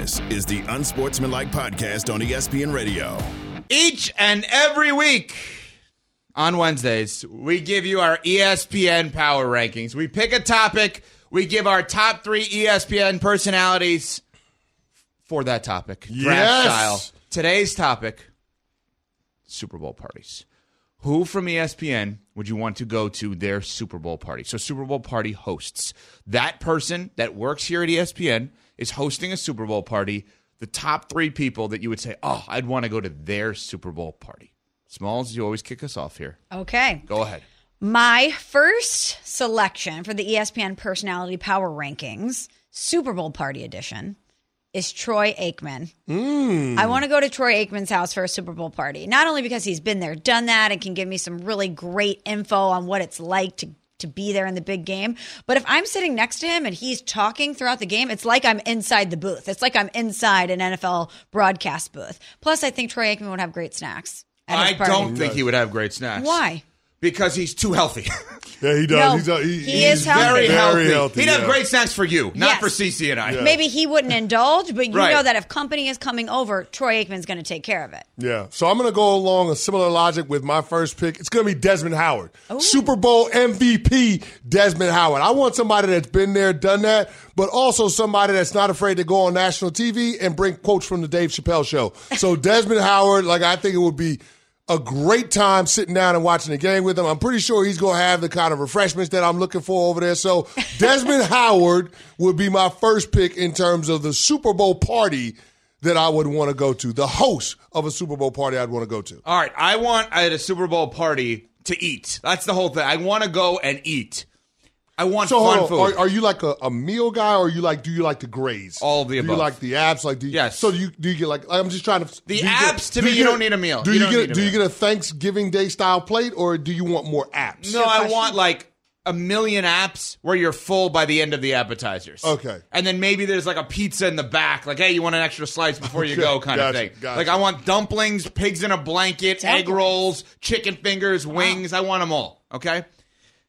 S1: This is the Unsportsmanlike Podcast on ESPN Radio.
S2: Each and every week on Wednesdays, we give you our ESPN power rankings. We pick a topic, we give our top three ESPN personalities for that topic. Draft
S3: Yes.
S2: style. Today's topic Super Bowl parties. Who from ESPN would you want to go to their Super Bowl party? So, Super Bowl party hosts. That person that works here at ESPN is hosting a Super Bowl party. The top three people that you would say, oh, I'd want to go to their Super Bowl party. Smalls, you always kick us off here.
S4: Okay.
S2: Go ahead.
S4: My first selection for the ESPN Personality Power Rankings, Super Bowl Party Edition, is Troy Aikman. Hmm. I want to go to Troy Aikman's house for a Super Bowl party. Not only because he's been there, done that, and can give me some really great info on what it's like to to be there in the big game. But if I'm sitting next to him and he's talking throughout the game, it's like I'm inside the booth. It's like I'm inside an NFL broadcast booth. Plus, I think Troy Aikman would have great snacks. at his
S2: I
S4: party.
S2: don't think he would have great snacks.
S4: Why?
S2: Because he's too healthy.
S3: Yeah, he does.
S4: No,
S3: he's, uh, he,
S4: he
S3: he's
S4: is healthy.
S2: very healthy.
S3: Very healthy,
S2: He'd have
S3: yeah.
S2: great snacks for you, not
S4: Yes.
S2: for CC and I.
S4: Maybe he wouldn't indulge, but you
S2: Right.
S4: know that if company is coming over, Troy Aikman's going to take care of it.
S3: Yeah. So I'm going to go along a similar logic with my first pick. It's going to be Desmond Howard. Super Bowl MVP Desmond Howard. I want somebody that's been there, done that, but also somebody that's not afraid to go on national TV and bring quotes from the Dave Chappelle show. So Desmond Howard, like I think it would be a great time sitting down and watching the game with him. I'm pretty sure he's going to have the kind of refreshments that I'm looking for over there. So Desmond Howard would be my first pick in terms of the Super Bowl party that I would want to go to. The host of a Super Bowl party I'd want to go to.
S2: All right, I want at a Super Bowl party to eat. That's the whole thing. I want to go and eat. I want
S3: So
S2: fun
S3: hold
S2: food.
S3: on. Are, are you like a, a meal guy, or you like? Do you like to graze?
S2: All of the
S3: Do
S2: above.
S3: you like the apps? Like, do you,
S2: Yes.
S3: So do you do you get like? I'm just trying to.
S2: The
S3: do you
S2: apps, to me, you
S3: get
S2: don't need a meal.
S3: Do
S2: You
S3: you, get?
S2: need a
S3: do you get a Thanksgiving Day style plate, or do you want more apps?
S2: no, I want like a million apps where you're full by the end of the appetizers.
S3: Okay.
S2: And then maybe there's like a pizza in the back, like, hey, you want an extra slice before you
S3: Okay,
S2: go, kind
S3: gotcha,
S2: of thing.
S3: gotcha.
S2: Like, I want dumplings, pigs in a blanket, egg rolls, chicken fingers, wings. I want them all. Okay.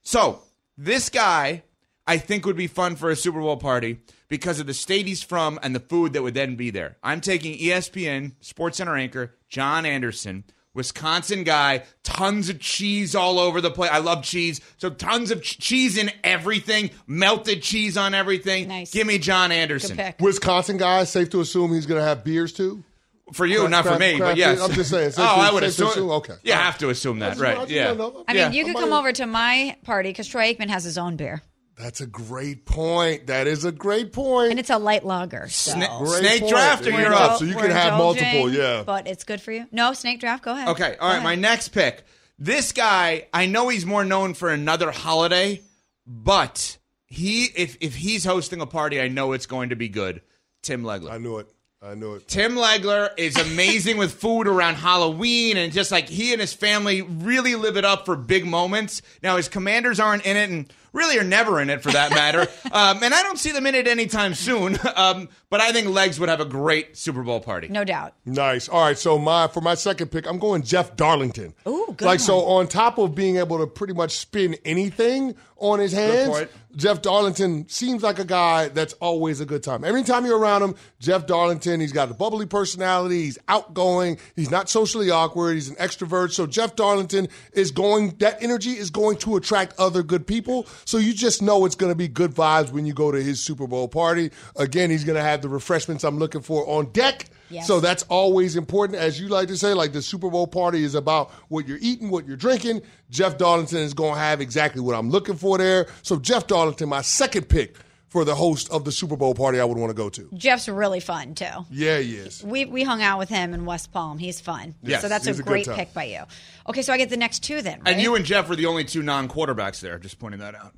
S2: So this guy, I think, would be fun for a Super Bowl party because of the state he's from and the food that would then be there. I'm taking ESPN Sports Center anchor John Anderson. Wisconsin guy, tons of cheese all over the place. I love cheese. So tons of ch- cheese in everything, melted cheese on everything.
S4: Nice.
S2: Give me John Anderson.
S3: Wisconsin guy. Safe to assume he's going to have beers too.
S2: For you,
S3: Craft-
S2: not for
S3: craft-
S2: me, but
S3: craft
S2: yes.
S3: I'm just saying,
S2: Oh,
S3: safe
S2: I would
S3: safe
S2: assume.
S3: assume? Okay.
S2: You
S3: All right.
S2: have to assume that,
S3: I
S2: right?
S3: just
S2: Yeah.
S3: wanna know.
S4: I
S2: Yeah.
S4: mean, you could come over to my party because Troy Aikman has his own beer,
S3: That's a great point. That is a great point.
S4: and it's a light lager. So.
S2: Sna- Snake
S3: point.
S2: draft, or
S3: you
S2: you're
S3: go.
S2: up.
S3: So you can have multiple. Yeah.
S4: but it's good for you. No snake draft. Go ahead.
S2: Okay, all
S4: Go
S2: right. My next pick. This guy, I know he's more known for another holiday, but he, if if he's hosting a party, I know it's going to be good. Tim Legler.
S3: I knew it. I know it.
S2: Tim Legler is amazing with food around Halloween and just like he and his family really live it up for big moments. Now his commanders aren't in it and really are never in it for that matter. um, and I don't see them in it anytime soon. Um, but I think Legs would have a great Super Bowl party.
S4: No doubt.
S3: Nice. All right. So my for my second pick, I'm going Jeff Darlington.
S4: Ooh, good
S3: Like
S4: one.
S3: so, on top of being able to pretty much spin anything on his hands. Jeff Darlington seems like a guy that's always a good time. Every time you're around him, Jeff Darlington, he's got a bubbly personality. He's outgoing. He's not socially awkward. He's an extrovert. So Jeff Darlington is going. That energy is going to attract other good people. So you just know it's going to be good vibes when you go to his Super Bowl party. Again, he's going to have the refreshments I'm looking for on deck.
S4: Yes.
S3: So that's always important. As you like to say, like the Super Bowl party is about what you're eating, what you're drinking. Jeff Darlington is going to have exactly what I'm looking for there. So Jeff Darlington, my second pick for the host of the Super Bowl party I would want to go to.
S4: Jeff's really fun too.
S3: Yeah, he is.
S4: We we hung out with him in West Palm. He's fun.
S2: Yes,
S4: so that's a
S3: he's a good
S4: great pick by you. Okay, so I get the next two then. Right?
S2: And you and Jeff are the only two non-quarterbacks there. Just pointing that out.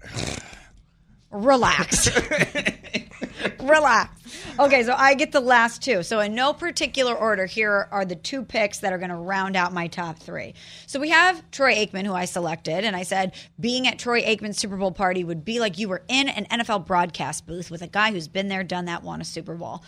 S4: Relax. Relax. Okay, so I get the last two. So, in no particular order, here are the two picks that are going to round out my top three. So, we have Troy Aikman, who I selected, and I said being at Troy Aikman's Super Bowl party would be like you were in an NFL broadcast booth with a guy who's been there, done that, won a Super Bowl.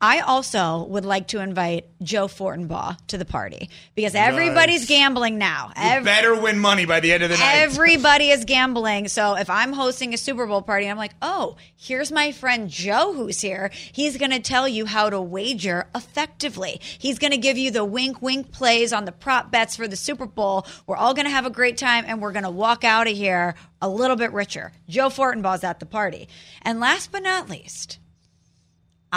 S4: I also would like to invite Joe Fortenbaugh to the party because everybody's gambling now.
S2: You better win money by the end of the night.
S4: Everybody is gambling. So if I'm hosting a Super Bowl party, I'm like, oh, here's my friend Joe who's here. He's going to tell you how to wager effectively. He's going to give you the wink, wink plays on the prop bets for the Super Bowl. We're all going to have a great time and we're going to walk out of here a little bit richer. Joe Fortenbaugh's at the party. And last but not least,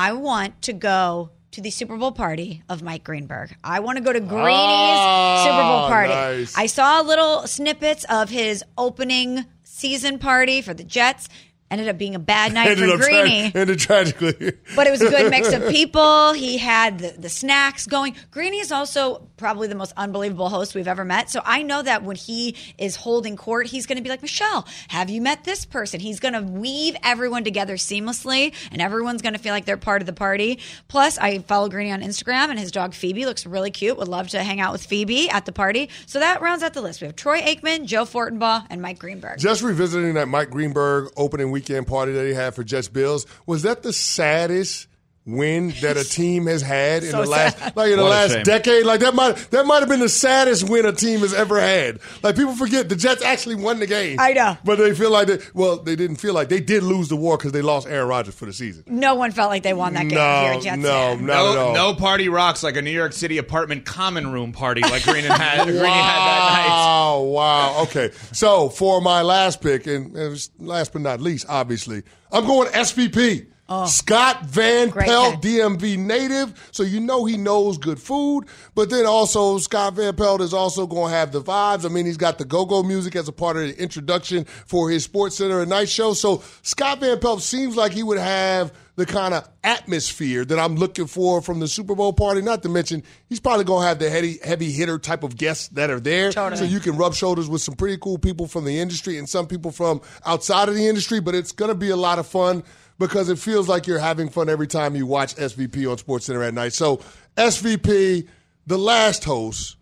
S4: I want to go to the Super Bowl party of Mike Greenberg. I want to go to Greeny's
S3: Ah,
S4: Super Bowl party.
S3: nice.
S4: I saw little snippets of his opening season party for the Jets. Ended up being a bad night
S3: Ended
S4: for
S3: up tra-
S4: Greeny.
S3: ended tragically.
S4: But it was a good mix of people. He had the, the snacks going. Greeny is also probably the most unbelievable host we've ever met. So I know that when he is holding court, he's going to be like, Michelle, have you met this person? He's going to weave everyone together seamlessly, and everyone's going to feel like they're part of the party. Plus, I follow Greeny on Instagram, and his dog Phoebe looks really cute. Would love to hang out with Phoebe at the party. So that rounds out the list. We have Troy Aikman, Joe Fortenbaugh, and Mike Greenberg.
S3: Just revisiting that Mike Greenberg opening weekend party that he had for Jets Bills, was that the saddest win that a team has had in
S2: So
S3: the last
S2: sad.
S3: like in the
S2: What a
S3: last decade. Like that might that might have been the saddest win a team has ever had. Like people forget the Jets actually won the game.
S4: I know.
S3: But they feel like they well, they didn't feel like they did lose the war because they lost Aaron Rodgers for the season.
S4: No one felt like they won that game.
S3: No,
S4: if you're Jets
S3: no,
S4: fan.
S3: not at
S2: no, no party rocks like a New York City apartment common room party like Green and had, Green had that night.
S3: Wow, wow. Okay. So for my last pick, and last but not least, obviously, I'm going SVP. Oh. Scott Van
S4: Great
S3: Pelt, DMV native, so you know he knows good food. But then also, Scott Van Pelt is also going to have the vibes. I mean, he's got the go-go music as a part of the introduction for his Sports Center at night show. So Scott Van Pelt seems like he would have the kind of atmosphere that I'm looking for from the Super Bowl party. Not to mention, he's probably going to have the heavy, heavy hitter type of guests that are there.
S4: Totally.
S3: So you can rub shoulders with some pretty cool people from the industry and some people from outside of the industry. But it's going to be a lot of fun because it feels like you're having fun every time you watch SVP on Sports Center at night. So SVP, the last host.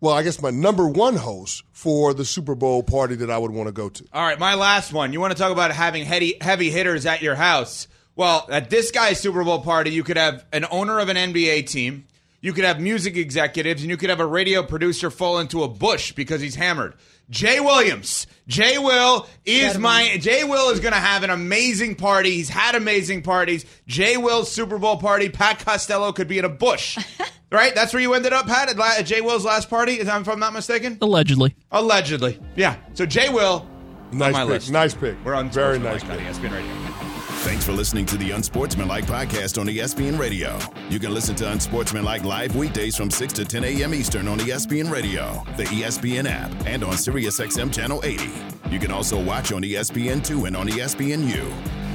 S3: Well, I guess my number one host for the Super Bowl party that I would want to go to.
S2: All right, my last one. You want to talk about having heavy, heavy hitters at your house? Well, at this guy's Super Bowl party, you could have an owner of an NBA team, you could have music executives, and you could have a radio producer fall into a bush because he's hammered. Jay Williams. Jay Will is my Jay Will is going to have an amazing party. He's had amazing parties. Jay Will's Super Bowl party. Pat Costello could be in a bush. right? That's where you ended up, Pat, at, la- Jay Will's last party, if I'm if I'm not mistaken?
S6: Allegedly.
S2: Allegedly. Yeah. So Jay Will
S3: Nice
S2: on my
S3: pick.
S2: list.
S3: Nice pick.
S2: We're on
S3: Very
S2: Sportsmanlike
S3: nice
S2: on
S3: pick.
S2: ESPN Radio.
S1: Thanks for listening to the Unsportsmanlike podcast on ESPN Radio. You can listen to Unsportsmanlike live weekdays from 6 to 10 a.m. Eastern on ESPN Radio, the ESPN app, and on SiriusXM Channel 80. You can also watch on E ESPN2 and on ESPNU.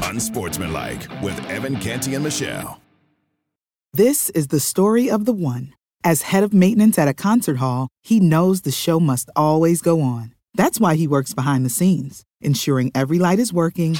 S1: Unsportsmanlike with Evan Canty and Michelle.
S13: This is the story of the one. As head of maintenance at a concert hall, he knows the show must always go on. That's why he works behind the scenes, ensuring every light is working,